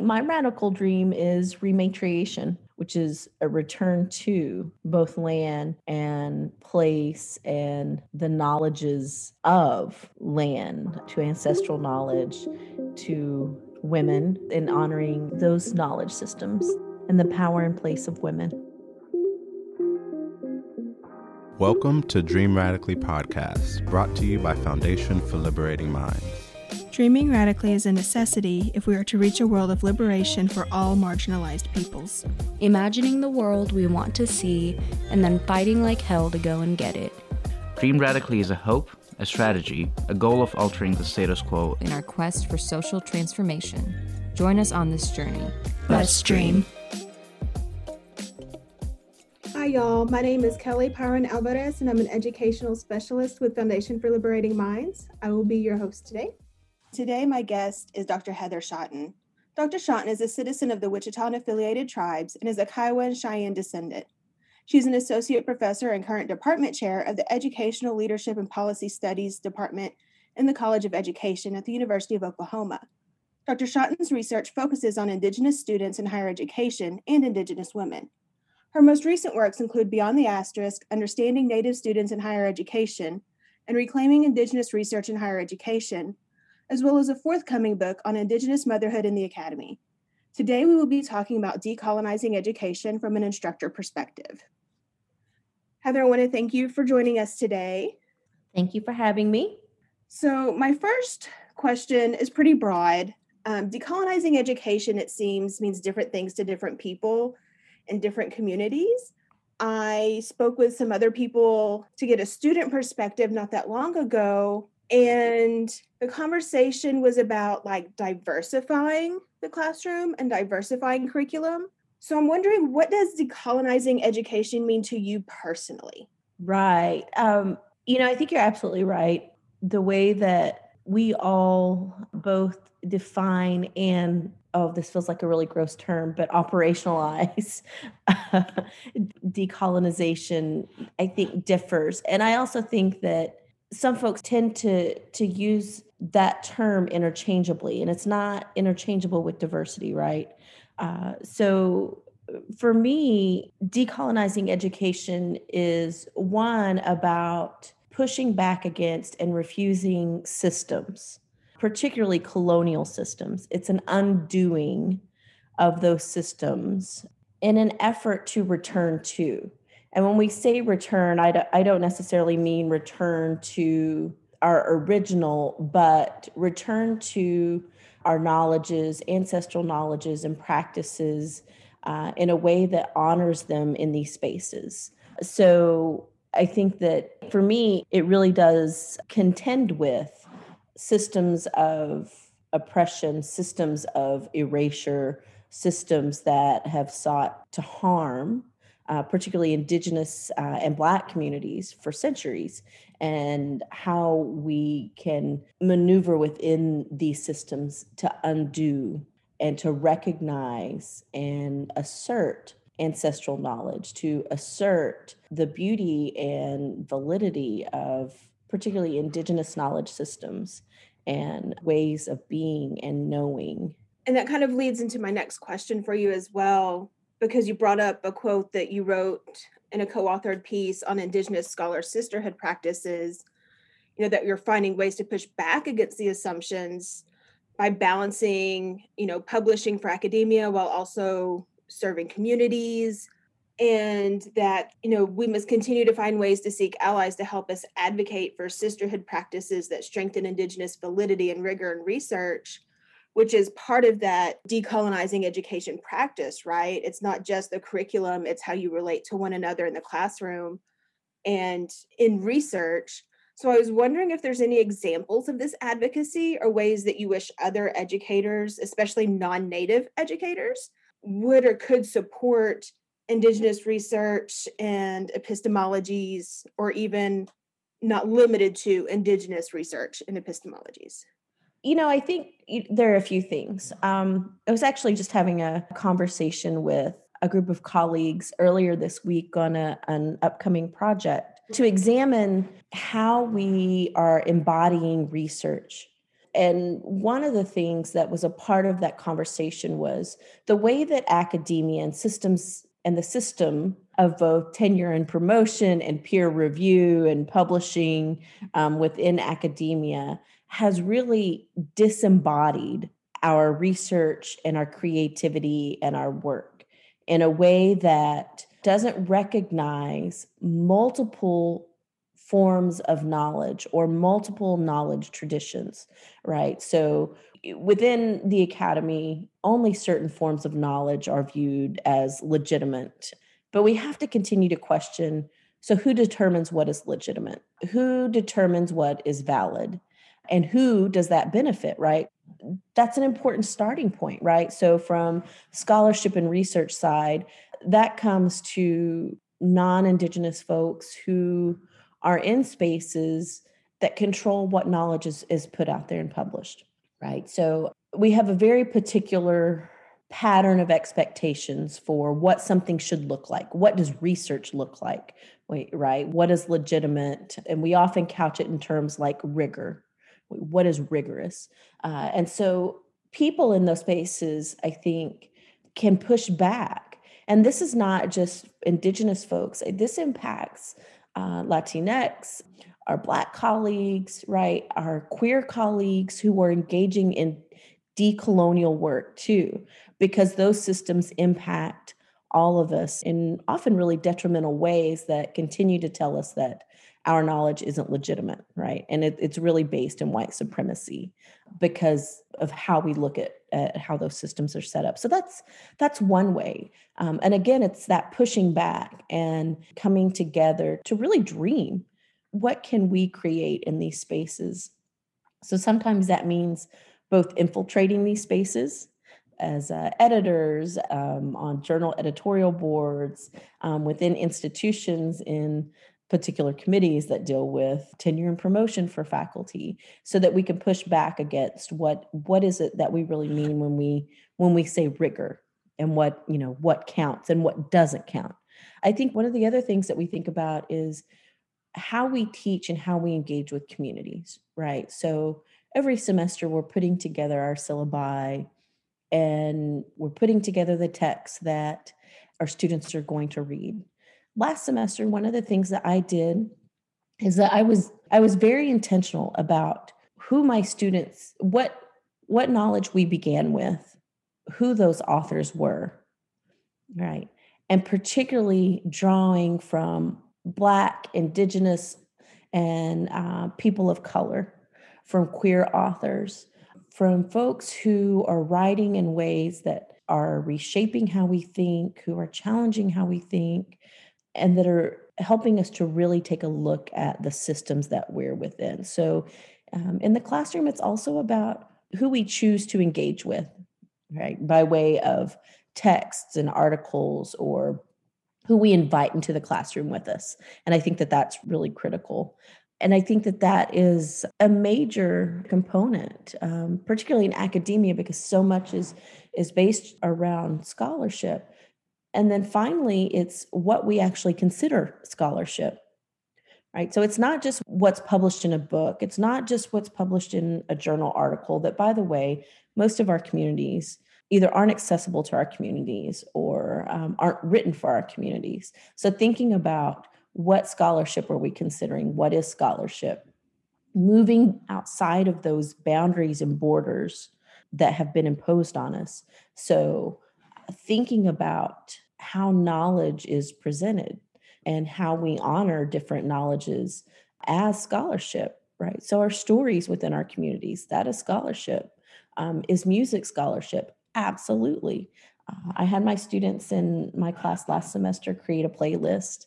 My radical dream is rematriation, which is a return to both land and place and the knowledges of land, to ancestral knowledge, to women, and honoring those knowledge systems and the power and place of women. Welcome to Dream Radically podcast, brought to you by Foundation for Liberating Minds. Dreaming radically is a necessity if we are to reach a world of liberation for all marginalized peoples. Imagining the world we want to see and then fighting like hell to go and get it. Dream radically is a hope, a strategy, a goal of altering the status quo in our quest for social transformation. Join us on this journey. Let's dream. Hi, y'all. My name is Kelly Paran Alvarez, and I'm an educational specialist with Foundation for Liberating Minds. I will be your host today. Today, my guest is Dr. Heather Shotton. Dr. Shotton is a citizen of the Wichita and affiliated tribes and is a Kiowa and Cheyenne descendant. She's an associate professor and current department chair of the Educational Leadership and Policy Studies Department in the College of Education at the University of Oklahoma. Dr. Shotton's research focuses on Indigenous students in higher education and Indigenous women. Her most recent works include Beyond the Asterisk, Understanding Native Students in Higher Education, and Reclaiming Indigenous Research in Higher Education, as well as a forthcoming book on Indigenous motherhood in the Academy. Today, we will be talking about decolonizing education from an instructor perspective. Heather, I want to thank you for joining us today. Thank you for having me. So, my first question is pretty broad. Um, decolonizing education, it seems, means different things to different people in different communities. I spoke with some other people to get a student perspective not that long ago and the conversation was about like diversifying the classroom and diversifying curriculum. So I'm wondering, what does decolonizing education mean to you personally? Right. Um, you know, I think you're absolutely right. The way that we all both define and oh this feels like a really gross term but operationalize decolonization i think differs and i also think that some folks tend to to use that term interchangeably and it's not interchangeable with diversity right? Uh, so for me decolonizing education is one about pushing back against and refusing systems particularly colonial systems. It's an undoing of those systems in an effort to return to and when we say return, I don't, don't necessarily mean return to our original, but return to our knowledges, ancestral knowledges, and practices uh, in a way that honors them in these spaces. So I think that for me, it really does contend with systems of oppression, systems of erasure, systems that have sought to harm uh, particularly indigenous uh, and black communities for centuries and how we can maneuver within these systems to undo and to recognize and assert ancestral knowledge to assert the beauty and validity of particularly indigenous knowledge systems and ways of being and knowing. And that kind of leads into my next question for you as well because you brought up a quote that you wrote in a co-authored piece on indigenous scholar sisterhood practices you know that you're finding ways to push back against the assumptions by balancing you know publishing for academia while also serving communities and that you know we must continue to find ways to seek allies to help us advocate for sisterhood practices that strengthen indigenous validity and rigor in research which is part of that decolonizing education practice, right? It's not just the curriculum, it's how you relate to one another in the classroom and in research. So I was wondering if there's any examples of this advocacy or ways that you wish other educators, especially non native educators, would or could support Indigenous research and epistemologies, or even not limited to Indigenous research and epistemologies you know, I think there are a few things. Um, I was actually just having a conversation with a group of colleagues earlier this week on a, an upcoming project to examine how we are embodying research and one of the things that was a part of that conversation was the way that academia and systems and the system of both tenure and promotion and peer review and publishing um, within academia has really disembodied our research and our creativity and our work in a way that doesn't recognize multiple forms of knowledge or multiple knowledge traditions, right? So within the academy, only certain forms of knowledge are viewed as legitimate. But we have to continue to question so, who determines what is legitimate? Who determines what is valid? And who does that benefit, right? That's an important starting point, right? So, from scholarship and research side, that comes to non Indigenous folks who are in spaces that control what knowledge is, is put out there and published, right? So we have a very particular pattern of expectations for what something should look like. What does research look like? Right? What is legitimate? And we often couch it in terms like rigor. What is rigorous? Uh, and so people in those spaces, I think, can push back. And this is not just Indigenous folks, this impacts uh, Latinx, our Black colleagues, right, our queer colleagues who are engaging in decolonial work too, because those systems impact all of us in often really detrimental ways that continue to tell us that our knowledge isn't legitimate, right? And it, it's really based in white supremacy because of how we look at, at how those systems are set up. So that's that's one way. Um, and again, it's that pushing back and coming together to really dream. What can we create in these spaces? So sometimes that means both infiltrating these spaces as uh, editors um, on journal editorial boards um, within institutions in particular committees that deal with tenure and promotion for faculty so that we can push back against what what is it that we really mean when we when we say rigor and what you know what counts and what doesn't count. I think one of the other things that we think about is how we teach and how we engage with communities right? So every semester we're putting together our syllabi and we're putting together the texts that our students are going to read last semester, one of the things that I did is that I was I was very intentional about who my students, what what knowledge we began with, who those authors were, right? And particularly drawing from Black, Indigenous, and uh, people of color, from queer authors, from folks who are writing in ways that are reshaping how we think, who are challenging how we think, and that are helping us to really take a look at the systems that we're within. So, um, in the classroom, it's also about who we choose to engage with, right, by way of texts and articles or who we invite into the classroom with us. And I think that that's really critical. And I think that that is a major component, um, particularly in academia, because so much is is based around scholarship. And then finally, it's what we actually consider scholarship. Right. So it's not just what's published in a book. It's not just what's published in a journal article that, by the way, most of our communities either aren't accessible to our communities or um, aren't written for our communities. So thinking about what scholarship are we considering? What is scholarship? Moving outside of those boundaries and borders that have been imposed on us. So thinking about how knowledge is presented and how we honor different knowledges as scholarship, right? So, our stories within our communities, that is scholarship. Um, is music scholarship? Absolutely. Uh, I had my students in my class last semester create a playlist.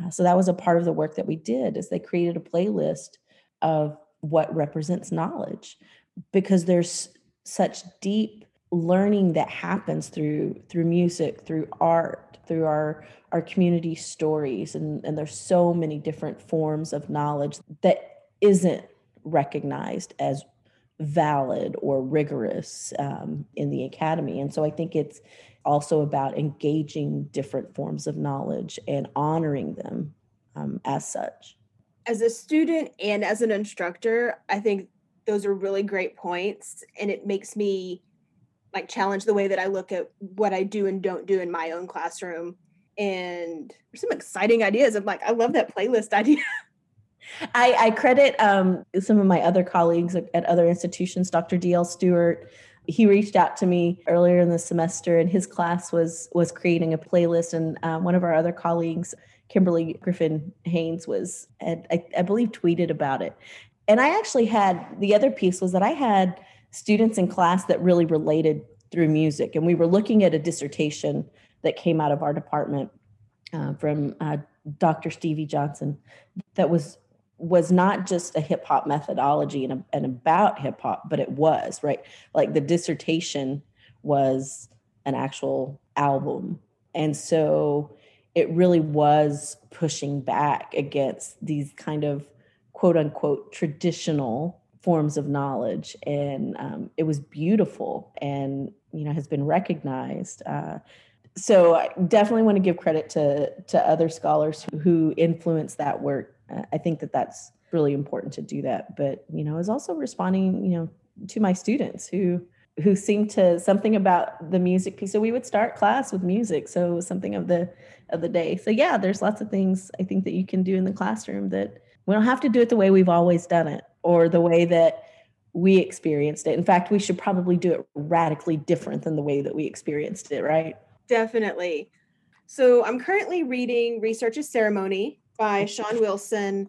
Uh, so that was a part of the work that we did is they created a playlist of what represents knowledge because there's such deep learning that happens through through music through art through our our community stories and and there's so many different forms of knowledge that isn't recognized as valid or rigorous um, in the academy and so i think it's also about engaging different forms of knowledge and honoring them um, as such as a student and as an instructor i think those are really great points. And it makes me like challenge the way that I look at what I do and don't do in my own classroom. And some exciting ideas. I'm like, I love that playlist idea. I, I, credit um, some of my other colleagues at, at other institutions, Dr. D.L. Stewart. He reached out to me earlier in the semester, and his class was was creating a playlist. And uh, one of our other colleagues, Kimberly Griffin Haynes, was I, I believe tweeted about it. And I actually had the other piece was that I had students in class that really related through music, and we were looking at a dissertation that came out of our department uh, from uh, Dr. Stevie Johnson that was was not just a hip hop methodology and, a, and about hip hop, but it was right. Like the dissertation was an actual album, and so it really was pushing back against these kind of quote unquote traditional forms of knowledge and um, it was beautiful and you know has been recognized uh, so I definitely want to give credit to to other scholars who, influence that work. I think that that's really important to do that. But you know, is also responding, you know, to my students who who seem to something about the music piece. So we would start class with music. So it was something of the of the day. So yeah, there's lots of things I think that you can do in the classroom that we don't have to do it the way we've always done it or the way that we experienced it. In fact, we should probably do it radically different than the way that we experienced it, right? Definitely. So I'm currently reading Research is Ceremony by Shawn Wilson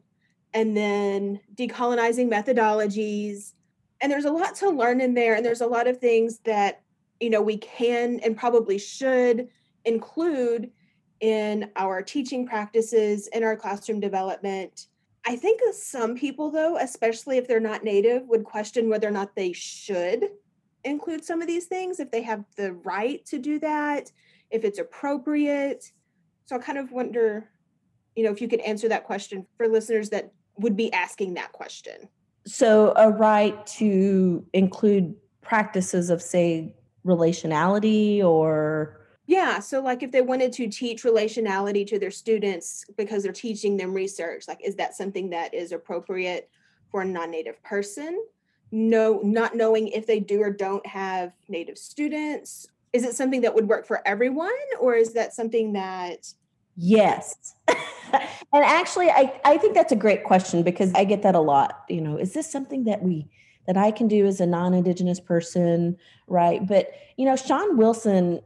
and then Decolonizing Methodologies. And there's a lot to learn in there. And there's a lot of things that, you know, we can and probably should include in our teaching practices, in our classroom development. I think some people, though, especially if they're not native, would question whether or not they should include some of these things, if they have the right to do that, if it's appropriate. So I kind of wonder, you know, if you could answer that question for listeners that would be asking that question. So a right to include practices of, say, relationality or yeah so like if they wanted to teach relationality to their students because they're teaching them research like is that something that is appropriate for a non-native person? No not knowing if they do or don't have native students. Is it something that would work for everyone or is that something that yes. And actually I, I think that's a great question because i get that a lot you know is this something that we that i can do as a non-indigenous person? Right but you know Shawn wilson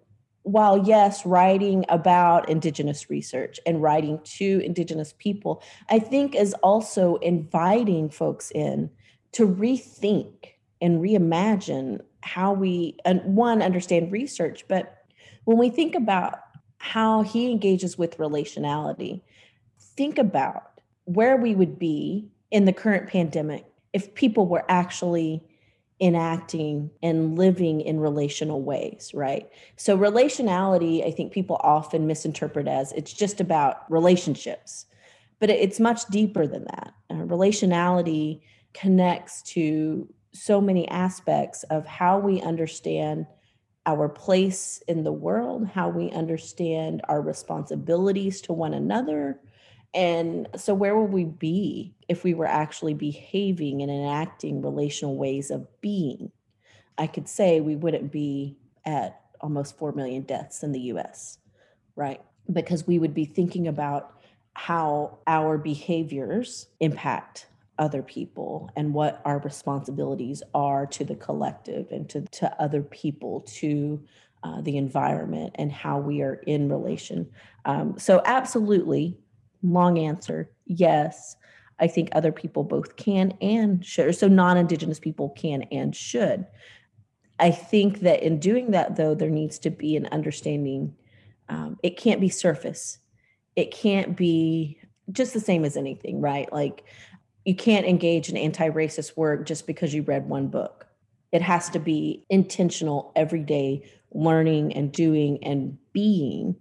while yes writing about indigenous research and writing to indigenous people i think is also inviting folks in to rethink and reimagine how we one understand research. But when we think about how he engages with relationality think about where we would be in the current pandemic if people were actually enacting and living in relational ways, right? So, relationality, I think people often misinterpret as it's just about relationships, but it's much deeper than that. Uh, relationality connects to so many aspects of how we understand our place in the world, how we understand our responsibilities to one another. And so, where would we be if we were actually behaving and enacting relational ways of being? I could say we wouldn't be at almost 4 million deaths in the US, right? Because we would be thinking about how our behaviors impact other people and what our responsibilities are to the collective and to, to other people, to uh, the environment, and how we are in relation. Um, so, absolutely, long answer yes. I think other people both can and should. So, non Indigenous people can and should. I think that in doing that, though, there needs to be an understanding. Um, it can't be surface. It can't be just the same as anything, right? Like you can't engage in anti-racist work just because you read one book it has to be intentional everyday learning and doing and being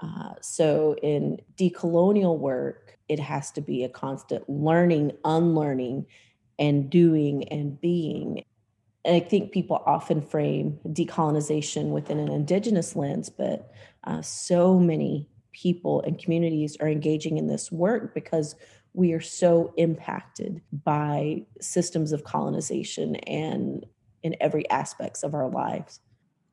uh, so in decolonial work it has to be a constant learning unlearning and doing and being and i think people often frame decolonization within an indigenous lens but uh, so many people and communities are engaging in this work because we are so impacted by systems of colonization and in every aspects of our lives.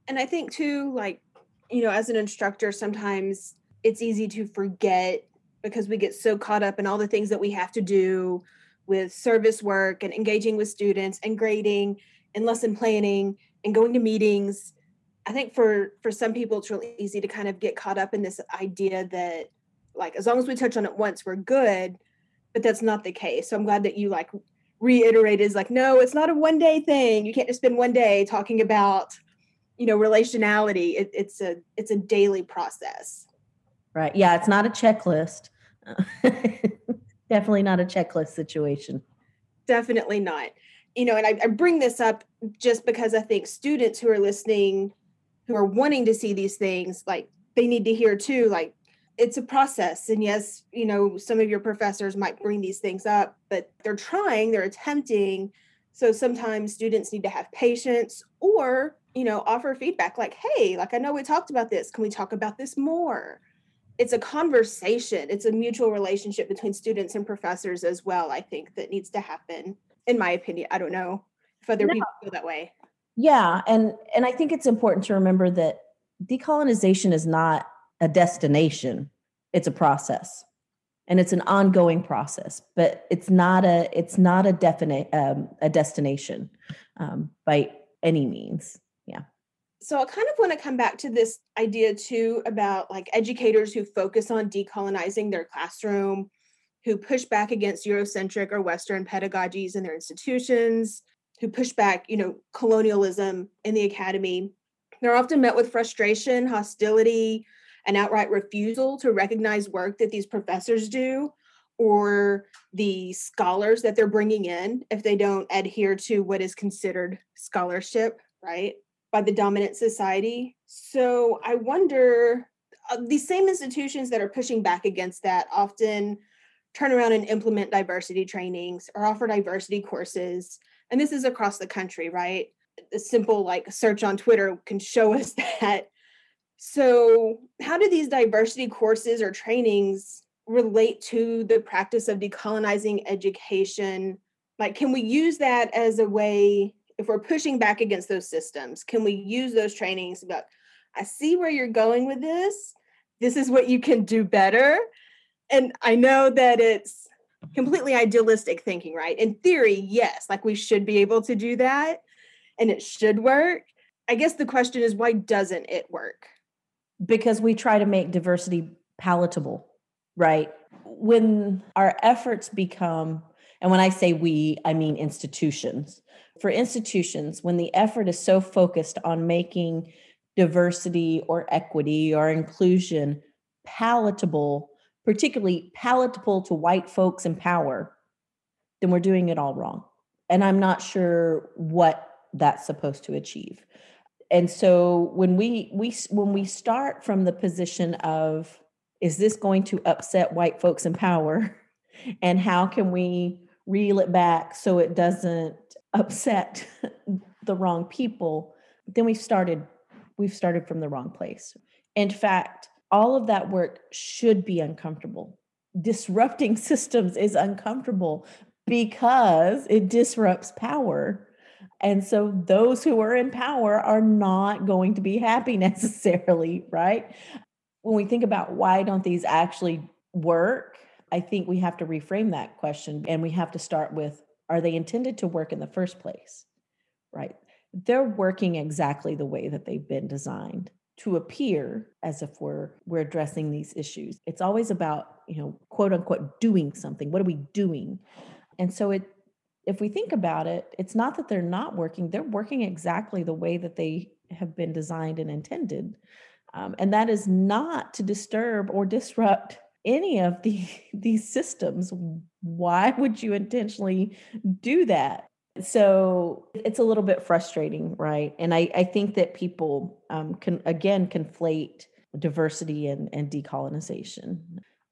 And I think too, like, you know, as an instructor, sometimes it's easy to forget because we get so caught up in all the things that we have to do with service work and engaging with students and grading and lesson planning and going to meetings. I think for for some people it's really easy to kind of get caught up in this idea that like as long as we touch on it once we're good but that's not the case. So i'm glad that you like reiterated is like no it's not a one day thing. You can't just spend one day talking about you know relationality it, it's a it's a daily process. Right yeah it's not a checklist. Definitely not a checklist situation. Definitely not. You know and I, I bring this up just because i think students who are listening who are wanting to see these things like they need to hear too like it's a process. And yes you know some of your professors might bring these things up but they're trying they're attempting. So sometimes students need to have patience or you know offer feedback like hey like i know we talked about this. Can we talk about this more? It's a conversation. It's a mutual relationship between students and professors as well i think that needs to happen in my opinion. I don't know if other no. people feel that way. Yeah and and i think it's important to remember that decolonization is not a destination. It's a process and it's an ongoing process but it's not a it's not a definite um, a destination um, by any means so i kind of want to come back to this idea too about like educators who focus on decolonizing their classroom who push back against eurocentric or western pedagogies in their institutions who push back you know colonialism in the academy. They're often met with frustration hostility an outright refusal to recognize work that these professors do or the scholars that they're bringing in if they don't adhere to what is considered scholarship, right, by the dominant society. So I wonder uh, these same institutions that are pushing back against that often turn around and implement diversity trainings or offer diversity courses. And this is across the country, right? A simple like search on Twitter can show us that so, how do these diversity courses or trainings relate to the practice of decolonizing education? Like, can we use that as a way, if we're pushing back against those systems, can we use those trainings about, I see where you're going with this. This is what you can do better. And I know that it's completely idealistic thinking, right? In theory, yes, like we should be able to do that and it should work. I guess the question is, why doesn't it work? because we try to make diversity palatable, right? When our efforts become, and when I say we, I mean institutions. For institutions, when the effort is so focused on making diversity or equity or inclusion palatable, particularly palatable to white folks in power, then we're doing it all wrong. And I'm not sure what that's supposed to achieve and so when we we when we start from the position of is this going to upset white folks in power and how can we reel it back so it doesn't upset the wrong people then we've started we've started from the wrong place. In fact all of that work should be uncomfortable. Disrupting systems is uncomfortable because it disrupts power. And so those who are in power are not going to be happy necessarily, right? When we think about why don't these actually work, I think we have to reframe that question and we have to start with are they intended to work in the first place? Right? They're working exactly the way that they've been designed to appear as if we're we're addressing these issues. It's always about, you know, quote unquote doing something. What are we doing? And so it if we think about it, it's not that they're not working, they're working exactly the way that they have been designed and intended. Um, and that is not to disturb or disrupt any of the, these systems. Why would you intentionally do that? So it's a little bit frustrating, right? And I, I think that people um, can, again, conflate diversity and, and decolonization.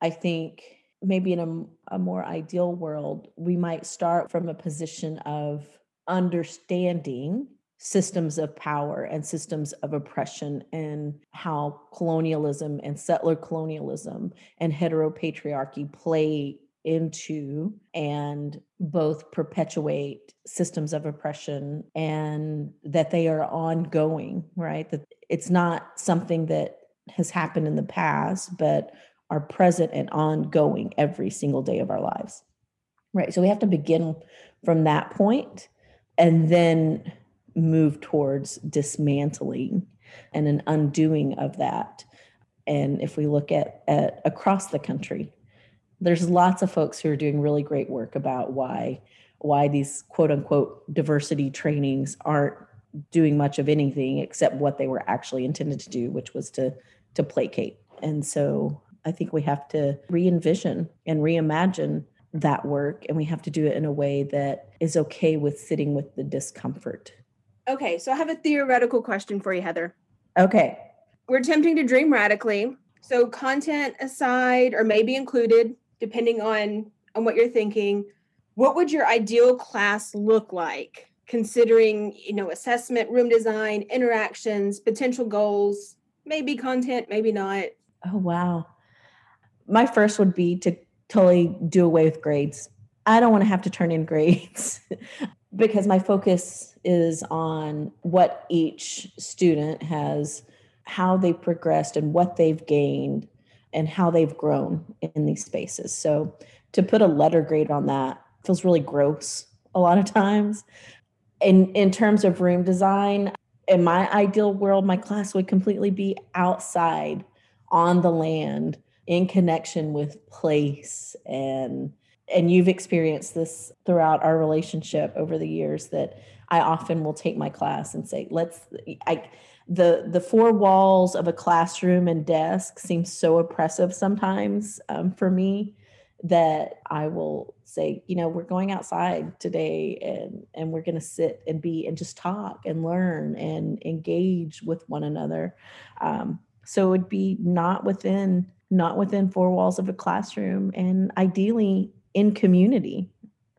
I think maybe in a, a more ideal world, we might start from a position of understanding systems of power and systems of oppression and how colonialism and settler colonialism and heteropatriarchy play into and both perpetuate systems of oppression and that they are ongoing, right? That it's not something that has happened in the past, but are present and ongoing every single day of our lives. Right. So we have to begin from that point and then move towards dismantling and an undoing of that. And if we look at, at across the country, there's lots of folks who are doing really great work about why why these quote unquote diversity trainings aren't doing much of anything except what they were actually intended to do, which was to to placate. And so I think we have to re-envision and reimagine that work and we have to do it in a way that is okay with sitting with the discomfort. Okay, so I have a theoretical question for you, Heather. Okay. We're attempting to dream radically. So content aside or maybe included, depending on on what you're thinking, what would your ideal class look like considering, you know, assessment, room design, interactions, potential goals, maybe content, maybe not? Oh wow. My first would be to totally do away with grades. I don't want to have to turn in grades because my focus is on what each student has, how they progressed and what they've gained and how they've grown in these spaces. So to put a letter grade on that feels really gross a lot of times. In in terms of room design, in my ideal world, my class would completely be outside on the land in connection with place and and you've experienced this throughout our relationship over the years that I often will take my class and say, let's I the the four walls of a classroom and desk seem so oppressive sometimes um, for me that I will say, you know, we're going outside today and and we're going to sit and be and just talk and learn and engage with one another. Um, so it would be not within not within four walls of a classroom and ideally in community,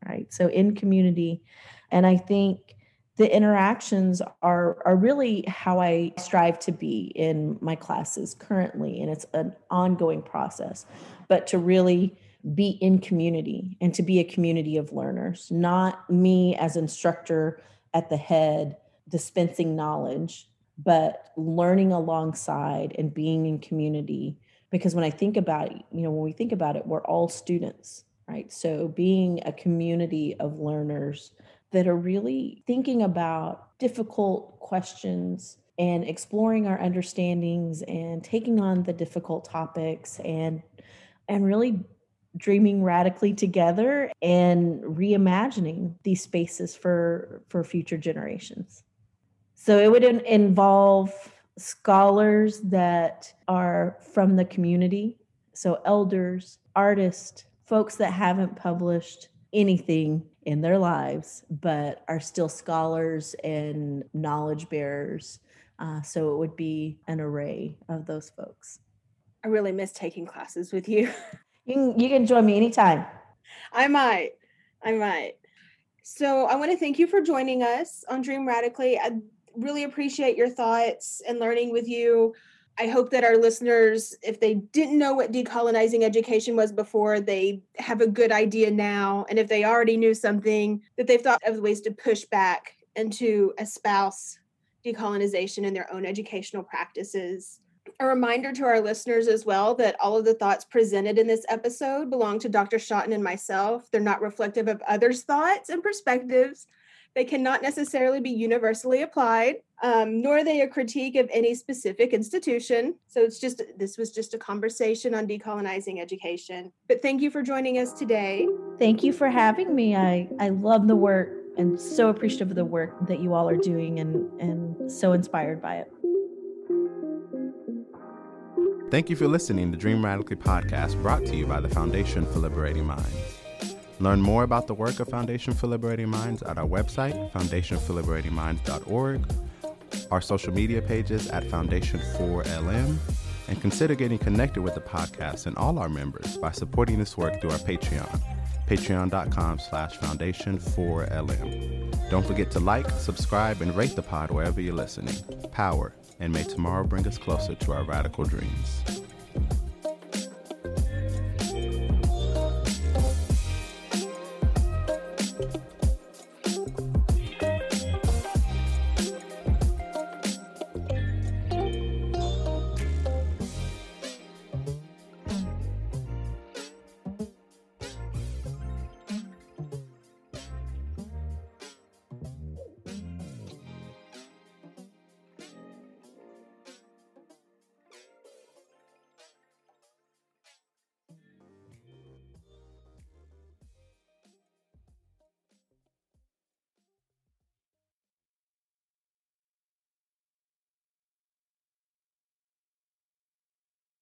right? So in community, and I think the interactions are are really how I strive to be in my classes currently and it's an ongoing process. But to really be in community and to be a community of learners not me as instructor at the head dispensing knowledge but learning alongside and being in community. Because when I think about it you know when we think about it we're all students right? So being a community of learners that are really thinking about difficult questions and exploring our understandings and taking on the difficult topics and and really dreaming radically together and reimagining these spaces for for future generations. So it would involve scholars that are from the community. So elders artists folks that haven't published anything in their lives, but are still scholars and knowledge bearers. Uh, so it would be an array of those folks. I really miss taking classes with you. you can you can join me anytime. I might. I might. So I want to thank you for joining us on Dream Radically. I really appreciate your thoughts and learning with you. I hope that our listeners, if they didn't know what decolonizing education was before, they have a good idea now. And if they already knew something, that they've thought of ways to push back and to espouse decolonization in their own educational practices. A reminder to our listeners as well that all of the thoughts presented in this episode belong to Dr. Shotton and myself. They're not reflective of others' thoughts and perspectives. They cannot necessarily be universally applied, um, nor are they a critique of any specific institution. So it's just, this was just a conversation on decolonizing education. But thank you for joining us today. Thank you for having me. I, I love the work and so appreciative of the work that you all are doing and, and so inspired by it. Thank you for listening to Dream Radically podcast brought to you by the Foundation for Liberating Minds. Learn more about the work of Foundation for Liberating Minds at our website, foundationforliberatingminds.org, our social media pages at Foundation4LM, and consider getting connected with the podcast and all our members by supporting this work through our Patreon, patreon.com slash foundation4lm. Don't forget to like, subscribe, and rate the pod wherever you're listening. Power, and may tomorrow bring us closer to our radical dreams.